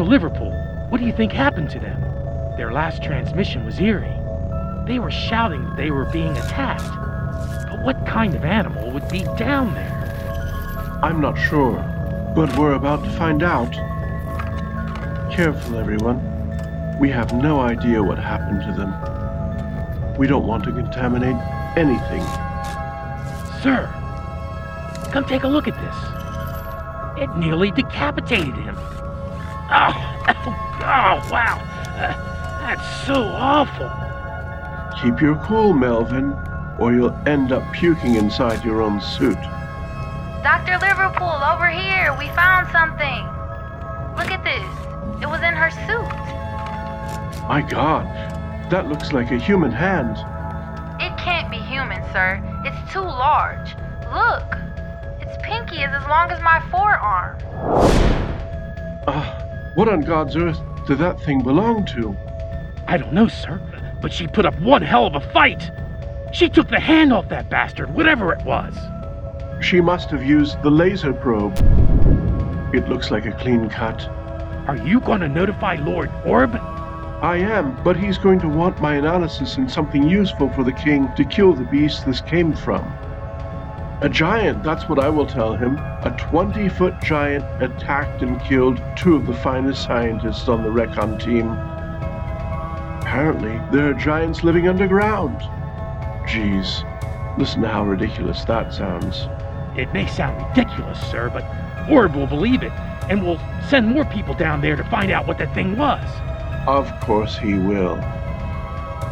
Dr. Liverpool, what do you think happened to them? Their last transmission was eerie. They were shouting that they were being attacked. But what kind of animal would be down there? I'm not sure, but we're about to find out. Careful, everyone. We have no idea what happened to them. We don't want to contaminate anything. Sir, come take a look at this. It nearly decapitated him. Oh, oh, wow. Uh, that's so awful. Keep your cool, Melvin, or you'll end up puking inside your own suit. Dr. Liverpool, over here. We found something. Look at this. It was in her suit. My god, that looks like a human hand. It can't be human, sir. It's too large. Look. Its pinky is as long as my forearm. What on God's earth did that thing belong to? I don't know, sir, but she put up one hell of a fight. She took the hand off that bastard, whatever it was. She must have used the laser probe. It looks like a clean cut. Are you going to notify Lord Oreb? I am, but he's going to want my analysis and something useful for the king to kill the beast this came from. A giant, that's what I will tell him. A 20 foot giant attacked and killed two of the finest scientists on the Recon team. Apparently, there are giants living underground. Geez, listen to how ridiculous that sounds. It may sound ridiculous, sir, but Oreb will believe it and will send more people down there to find out what that thing was. Of course he will.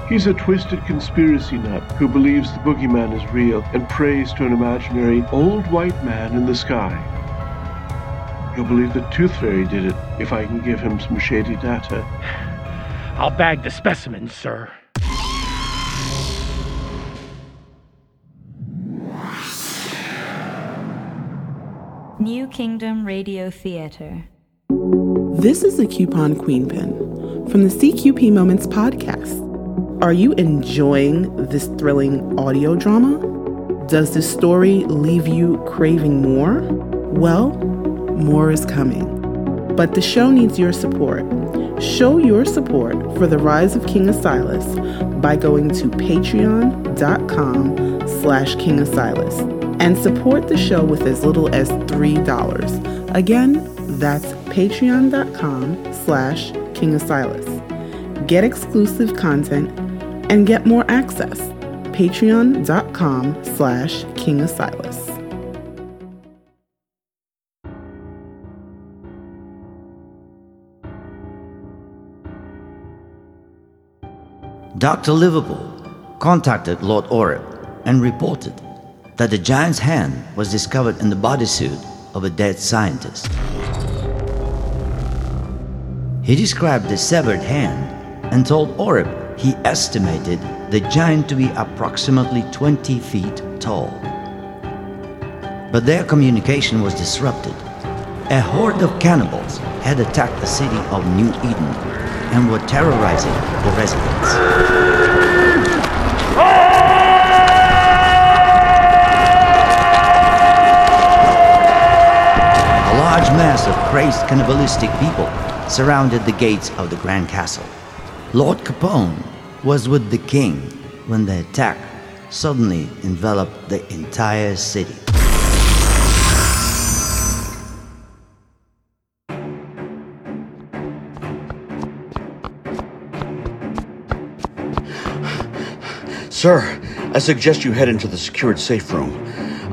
He's a twisted conspiracy nut who believes the boogeyman is real and prays to an imaginary old white man in the sky. He'll believe the Tooth Fairy did it if I can give him some shady data. I'll bag the specimens, sir. New Kingdom Radio Theater. This is the Coupon Queen Pin from the CQP Moments podcast. Are you enjoying this thrilling audio drama? Does this story leave you craving more? Well, more is coming. But the show needs your support. Show your support for the Rise of King Asilas by going to patreon.com slash King Asilas and support the show with as little as $3. Again, that's patreon.com slash King Asilas. Get exclusive content and get more access. Patreon.com slash King Asilas. Dr. Liverpool contacted Lord Oreb and reported that the giant's hand was discovered in the bodysuit of a dead scientist. He described the severed hand and told Oreb he estimated the giant to be approximately 20 feet tall. But their communication was disrupted. A horde of cannibals had attacked the city of New Eden and were terrorizing the residents. A large mass of crazed cannibalistic people surrounded the gates of the Grand Castle. Lord Capone was with the king when the attack suddenly enveloped the entire city. Sir, I suggest you head into the secured safe room.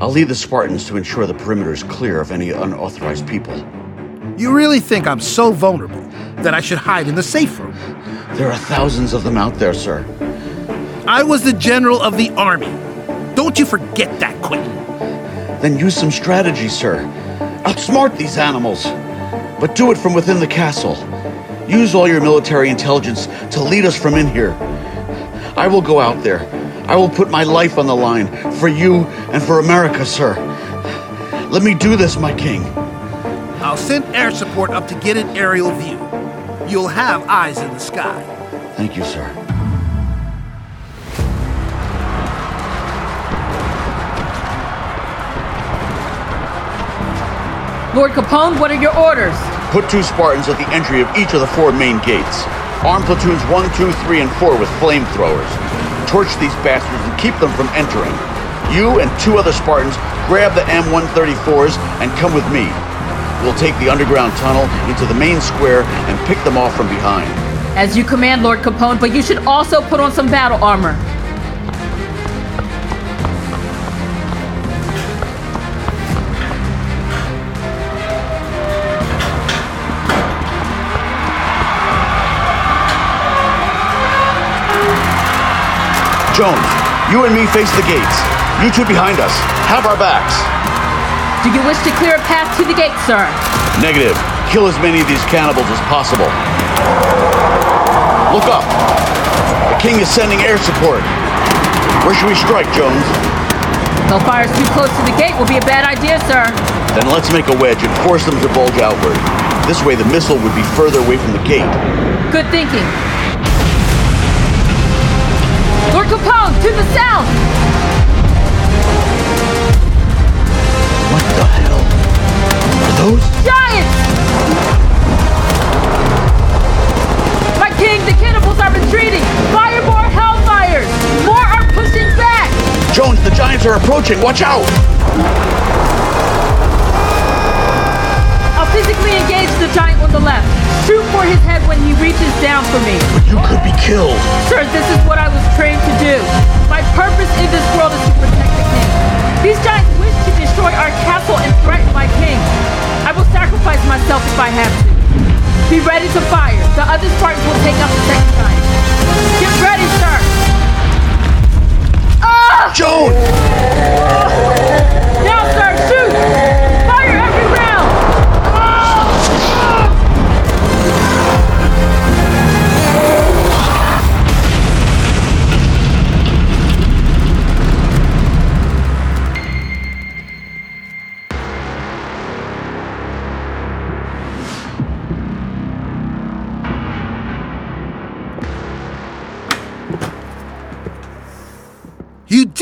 I'll lead the Spartans to ensure the perimeter is clear of any unauthorized people. You really think I'm so vulnerable that I should hide in the safe room? There are thousands of them out there, sir. I was the general of the army. Don't you forget that, Quentin. Then use some strategy, sir. Outsmart these animals. But do it from within the castle. Use all your military intelligence to lead us from in here. I will go out there. I will put my life on the line for you and for America, sir. Let me do this, my king. I'll send air support up to get an aerial view. You'll have eyes in the sky. Thank you, sir. Lord Capone, what are your orders? Put two Spartans at the entry of each of the four main gates. Arm platoons 1, 2, 3, and 4 with flamethrowers. Torch these bastards and keep them from entering. You and two other Spartans grab the M134s and come with me. We'll take the underground tunnel into the main square and pick them off from behind. As you command, Lord Capone, but you should also put on some battle armor. Jones, you and me face the gates. You two behind us. Have our backs. Do you wish to clear a path to the gate, sir? Negative. Kill as many of these cannibals as possible. Look up. The king is sending air support. Where should we strike, Jones? They'll fire too close to the gate will be a bad idea, sir. Then let's make a wedge and force them to bulge outward. This way the missile would be further away from the gate. Good thinking. Lord Capone, to the south! Those? Giants! My king, the cannibals are retreating! Fire more hellfires! More are pushing back! Jones, the giants are approaching. Watch out! I'll physically engage the giant on the left. Shoot for his head when he reaches down for me. But you could be killed. Sir, this is what I was trained to do. My purpose in this world is to protect the king. These giants wish to destroy our castle and threaten my king. Sacrifice myself if I have to. Be ready to fire. The other Spartans will take up the second giant. Get ready, sir. Ah! Jones! Now, sir, shoot!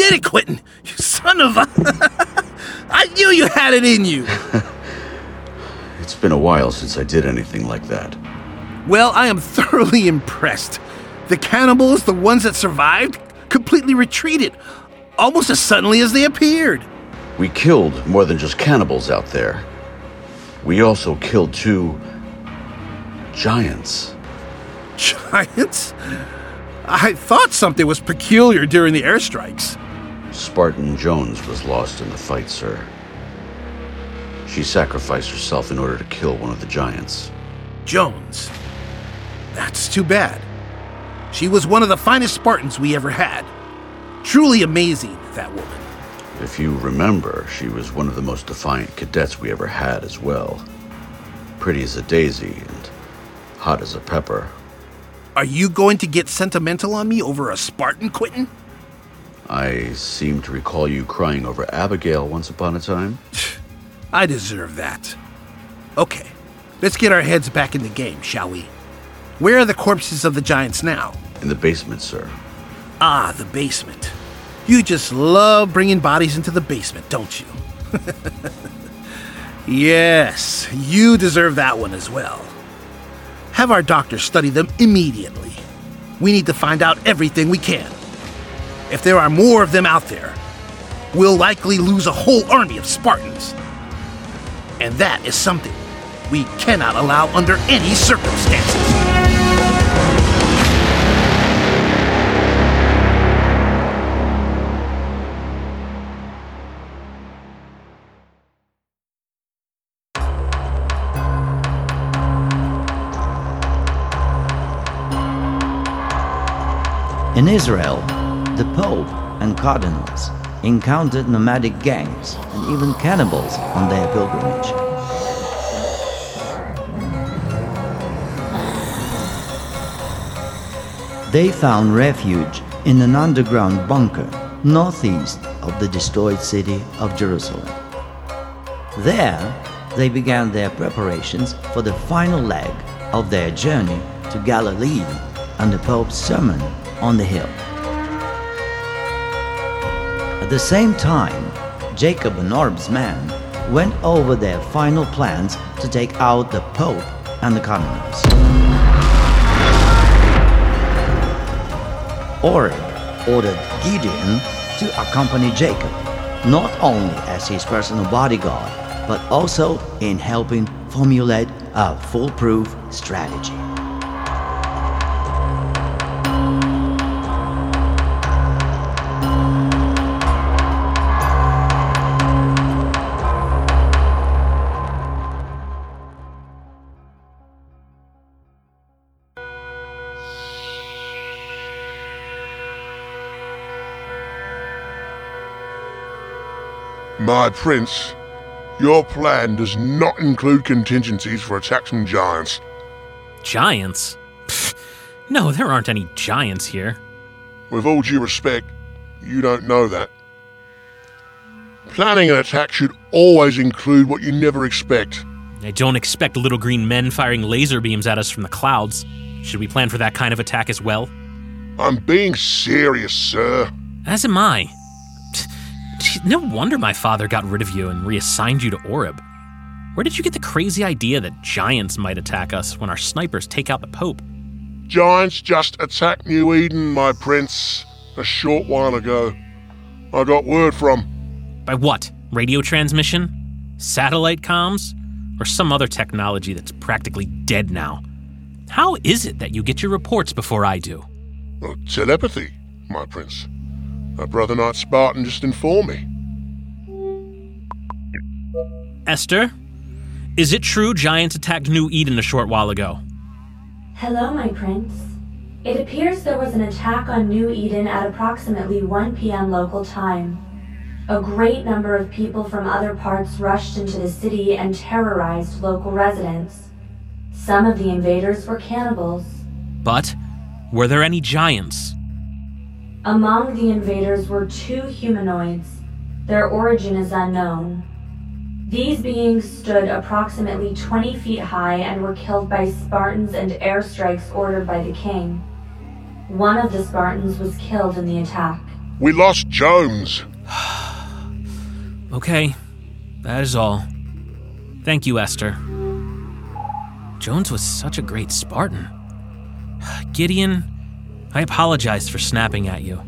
Did it, Quentin! You son of a. I knew you had it in you! It's been a while since I did anything like that. Well, I am thoroughly impressed. The cannibals, the ones that survived, completely retreated, almost as suddenly as they appeared. We killed more than just cannibals out there. We also killed two giants. Giants? I thought something was peculiar during the airstrikes. Spartan Jones was lost in the fight, sir. She sacrificed herself in order to kill one of the giants. Jones. That's too bad. She was one of the finest Spartans we ever had. Truly amazing, that woman. If you remember, she was one of the most defiant cadets we ever had as well. Pretty as a daisy and hot as a pepper. Are you going to get sentimental on me over a Spartan, Quentin? I seem to recall you crying over Abigail once upon a time. I deserve that. Okay, let's get our heads back in the game, shall we? Where are the corpses of the giants now? In the basement, sir. Ah, the basement. You just love bringing bodies into the basement, don't you? yes, you deserve that one as well. Have our doctor study them immediately. We need to find out everything we can. If there are more of them out there, we'll likely lose a whole army of Spartans. And that is something we cannot allow under any circumstances. In Israel, the Pope and cardinals encountered nomadic gangs and even cannibals on their pilgrimage. They found refuge in an underground bunker northeast of the destroyed city of Jerusalem. There, they began their preparations for the final leg of their journey to Galilee and the Pope's sermon on the hill. At the same time, Jacob and Oreb's men went over their final plans to take out the Pope and the commoners. Oreb ordered Gideon to accompany Jacob, not only as his personal bodyguard, but also in helping formulate a foolproof strategy. My prince, your plan does not include contingencies for attacks from giants. Giants? Pfft, no, there aren't any giants here. With all due respect, you don't know that. Planning an attack should always include what you never expect. I don't expect little green men firing laser beams at us from the clouds. Should we plan for that kind of attack as well? I'm being serious, sir. As am I. No wonder my father got rid of you and reassigned you to Oreb. Where did you get the crazy idea that giants might attack us when our snipers take out the Pope? Giants just attacked New Eden, my prince, a short while ago. I got word from. By what? Radio transmission? Satellite comms? Or some other technology that's practically dead now? How is it that you get your reports before I do? Well, telepathy, my prince. My brother Knight Spartan just informed me. Esther, is it true giants attacked New Eden a short while ago? Hello, my prince. It appears there was an attack on New Eden at approximately 1 p.m. local time. A great number of people from other parts rushed into the city and terrorized local residents. Some of the invaders were cannibals. But were there any giants? Among the invaders were two humanoids. Their origin is unknown. These beings stood approximately 20 feet high and were killed by Spartans and airstrikes ordered by the king. One of the Spartans was killed in the attack. We lost Jones. okay, that is all. Thank you, Esther. Jones was such a great Spartan. Gideon, I apologize for snapping at you.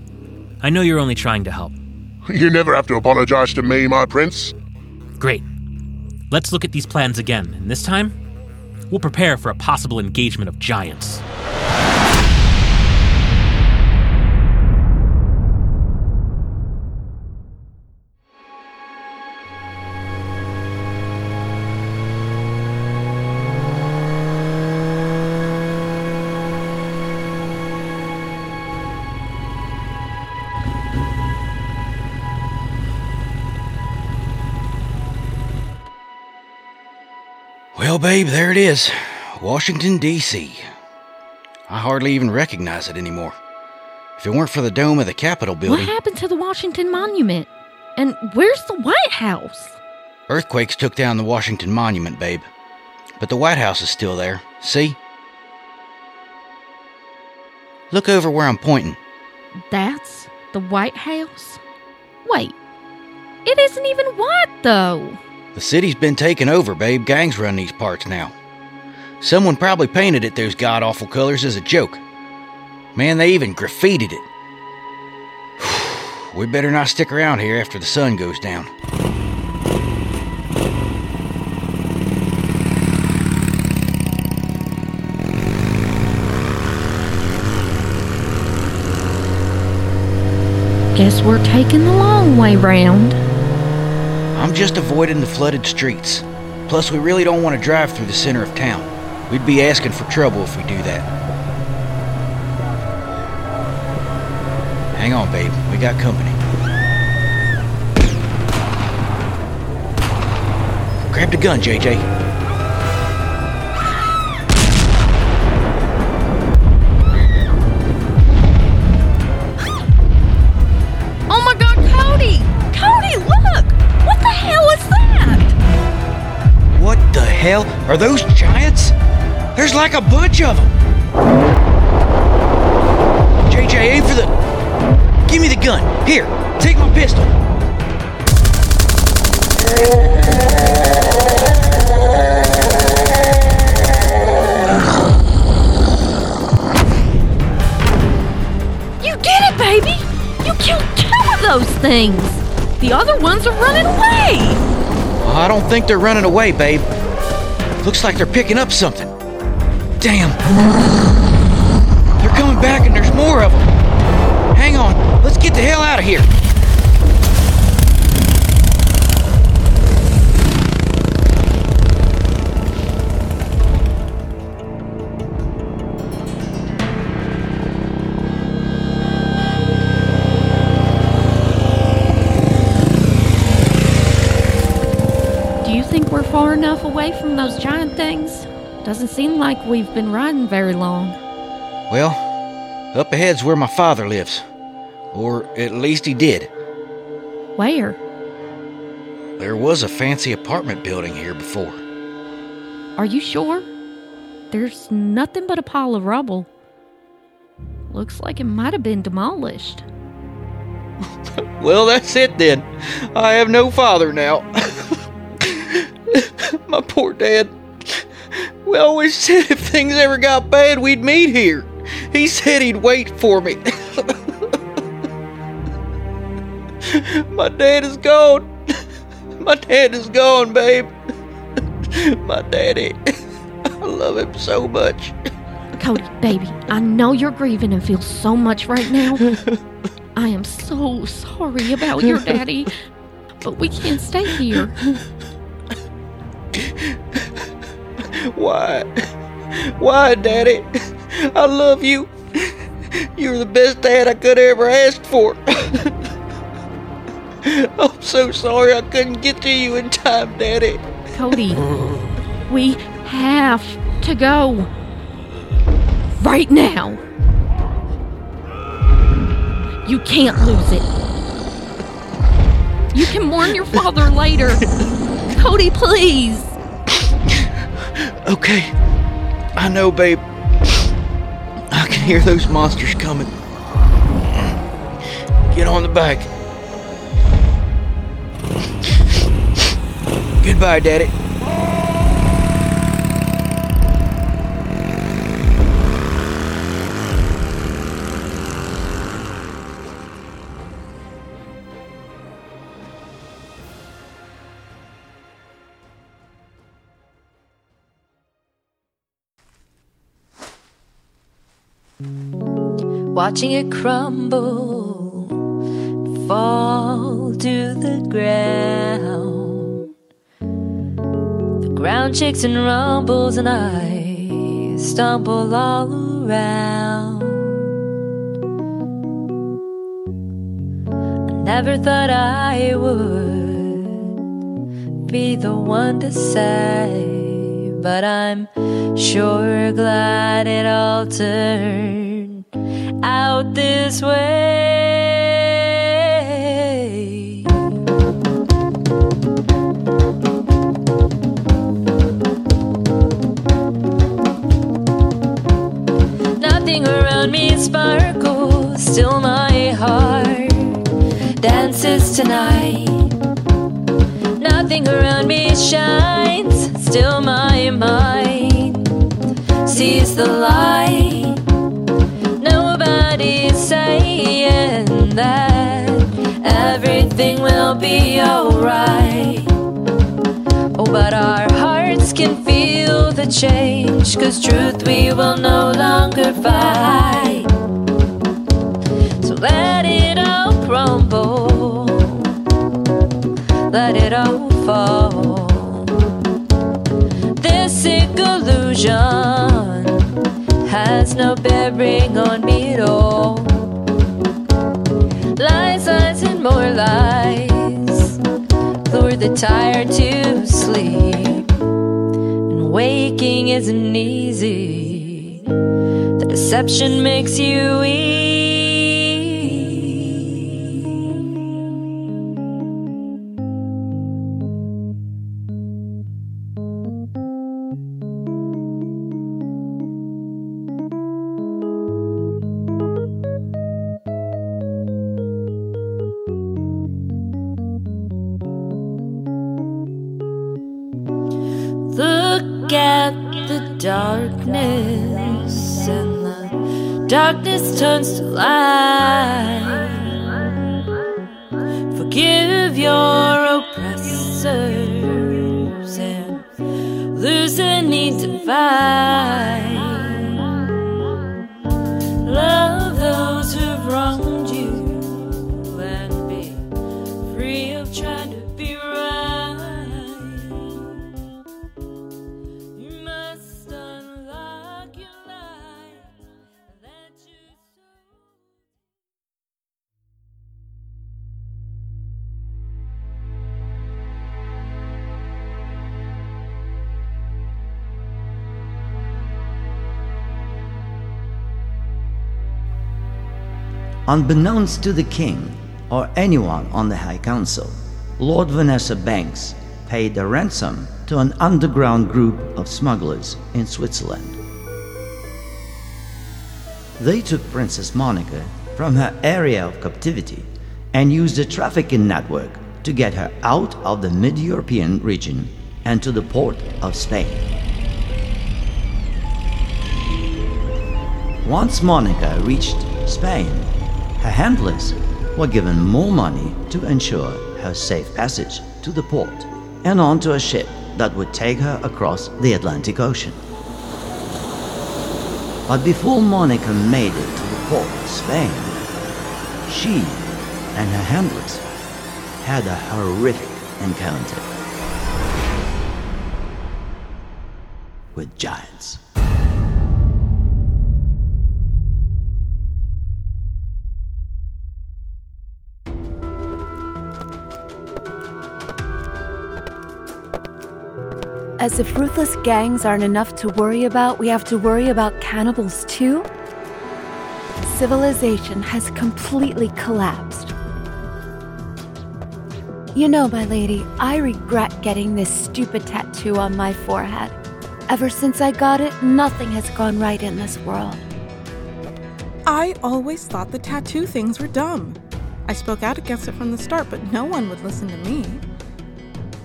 I know you're only trying to help. You never have to apologize to me, my prince. Great. Let's look at these plans again, and this time, we'll prepare for a possible engagement of giants. Well, babe, there it is Washington, D.C. I hardly even recognize it anymore. If it weren't for the dome of the Capitol building. What happened to the Washington Monument? And where's the White House? Earthquakes took down the Washington Monument, babe. But the White House is still there. See? Look over where I'm pointing. That's the White House? Wait, it isn't even white, though. The city's been taken over, babe. Gangs run these parts now. Someone probably painted it those god awful colors as a joke. Man, they even graffitied it. we better not stick around here after the sun goes down. Guess we're taking the long way round. I'm just avoiding the flooded streets. Plus, we really don't want to drive through the center of town. We'd be asking for trouble if we do that. Hang on, babe. We got company. Grab the gun, JJ. hell are those giants? There's like a bunch of them. JJ, aim for the. Give me the gun. Here, take my pistol. You did it, baby! You killed two of those things! The other ones are running away! I don't think they're running away, babe. Looks like they're picking up something. Damn. They're coming back and there's more of them. Hang on. Let's get the hell out of here. Far enough away from those giant things? Doesn't seem like we've been riding very long. Well, up ahead's where my father lives. Or at least he did. Where? There was a fancy apartment building here before. Are you sure? There's nothing but a pile of rubble. Looks like it might have been demolished. Well, that's it then. I have no father now. My poor dad. We always said if things ever got bad, we'd meet here. He said he'd wait for me. My dad is gone. My dad is gone, babe. My daddy. I love him so much. Cody, baby, I know you're grieving and feel so much right now. I am so sorry about your daddy, but we can't stay here. Why? Why, Daddy? I love you. You're the best dad I could ever ask for. I'm so sorry I couldn't get to you in time, Daddy. Cody, we have to go. Right now. You can't lose it. You can mourn your father later. Cody, please. Okay. I know, babe. I can hear those monsters coming. Get on the bike. Goodbye, Daddy. Watching it crumble, fall to the ground. The ground shakes and rumbles, and I stumble all around. I never thought I would be the one to say, but I'm sure glad it all turned out this way. Nothing around me sparkles, still my heart dances tonight. Nothing around me shines, still my mind sees the light. Nobody's saying that everything will be alright. Oh, but our hearts can feel the change, cause truth we will no longer fight. So let it all crumble, let it all fall. This illusion has no bearing on me at all. Lies, lies, and more lies lure the tired to sleep. And waking isn't easy, the deception makes you weak. Darkness turns to light. Forgive your oppressors and lose the need Unbeknownst to the king or anyone on the High Council, Lord Vanessa Banks paid a ransom to an underground group of smugglers in Switzerland. They took Princess Monica from her area of captivity and used a trafficking network to get her out of the mid European region and to the port of Spain. Once Monica reached Spain, her handlers were given more money to ensure her safe passage to the port and onto a ship that would take her across the Atlantic Ocean. But before Monica made it to the port of Spain, she and her handlers had a horrific encounter with giants. As if ruthless gangs aren't enough to worry about, we have to worry about cannibals too? Civilization has completely collapsed. You know, my lady, I regret getting this stupid tattoo on my forehead. Ever since I got it, nothing has gone right in this world. I always thought the tattoo things were dumb. I spoke out against it from the start, but no one would listen to me.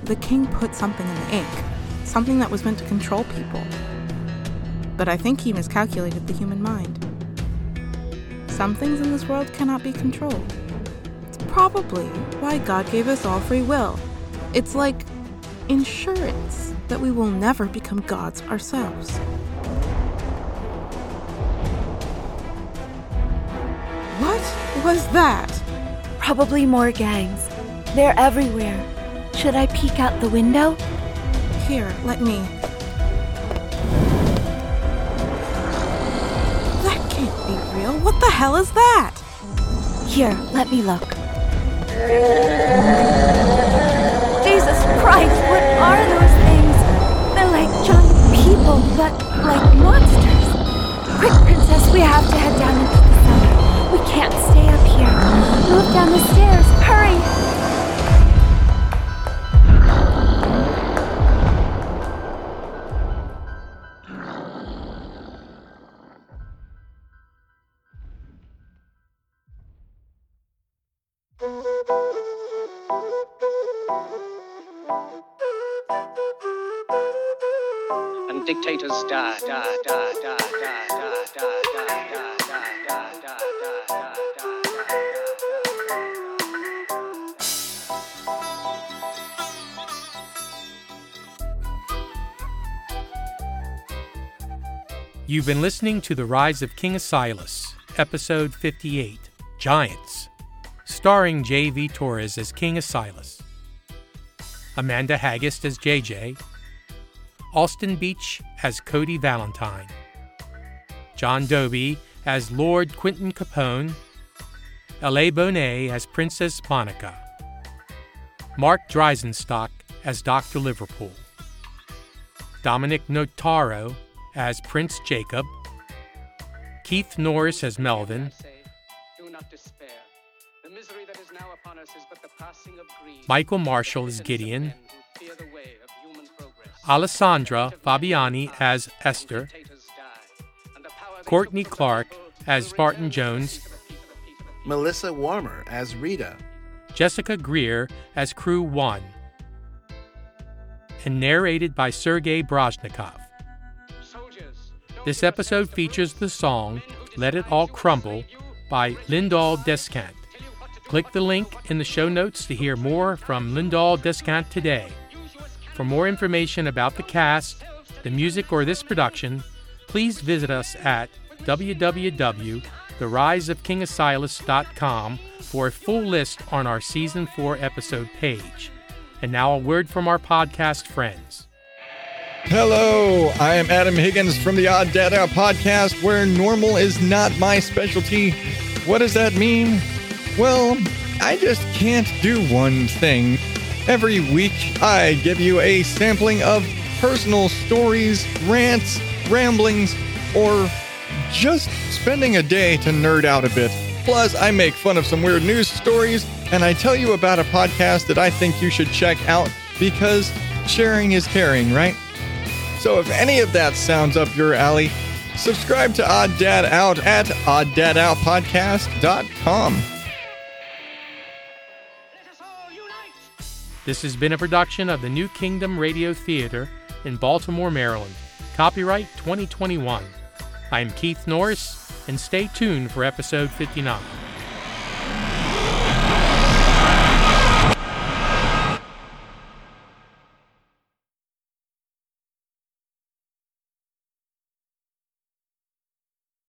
The king put something in the ink, something that was meant to control people. But I think he miscalculated the human mind. Some things in this world cannot be controlled. It's probably why God gave us all free will. It's like insurance that we will never become gods ourselves. What was that? Probably more gangs. They're everywhere. Should I peek out the window? Here, let me. That can't be real. What the hell is that? Here, let me look. Jesus Christ, what are those things? They're like giant people, but like monsters. Quick, Princess, we have to head down into the cellar. We can't stay up here. Move down the stairs. Hurry! You've been listening to The Rise of King Asilas, Episode 58 Giants, starring J.V. Torres as King Asilas, Amanda Haggist as JJ, Austin Beach as Cody Valentine, John Doby as Lord Quentin Capone, L.A. Bonet as Princess Monica, Mark Dreisenstock as Dr. Liverpool, Dominic Notaro as Prince Jacob, Keith Norris as Melvin, Do not despair. The misery that is now upon us is but the passing of greed. Michael Marshall as Gideon, Alessandra Fabiani as Esther, Courtney Clark as Spartan Jones, Melissa Warmer as Rita, Jessica Greer as Crew 1, and narrated by Sergei Brozhnikov. This episode features the song Let It All Krumble by Lyndol Descant, Click the link in the show notes to hear more from Lyndol Descant today. For more information about the cast, the music, or this production, please visit us at www.theriseofkingasylas.com for a full list on our Season 4 episode page. And now a word from our podcast friends. Hello, I am Adam Higgins from the Odd Out podcast, where normal is not my specialty. What does that mean? Well, I just can't do one thing. Every week, I give you a sampling of personal stories, rants, ramblings, or just spending a day to nerd out a bit. Plus, I make fun of some weird news stories, and I tell you about a podcast that I think you should check out because sharing is caring, right? So if any of that sounds up your alley, subscribe to Odd Dad Out at oddadoutpodcast.com. This has been a production of the New Kingdom Radio Theater in Baltimore, Maryland. Copyright 2021. I am Keith Norris, and stay tuned for episode 59.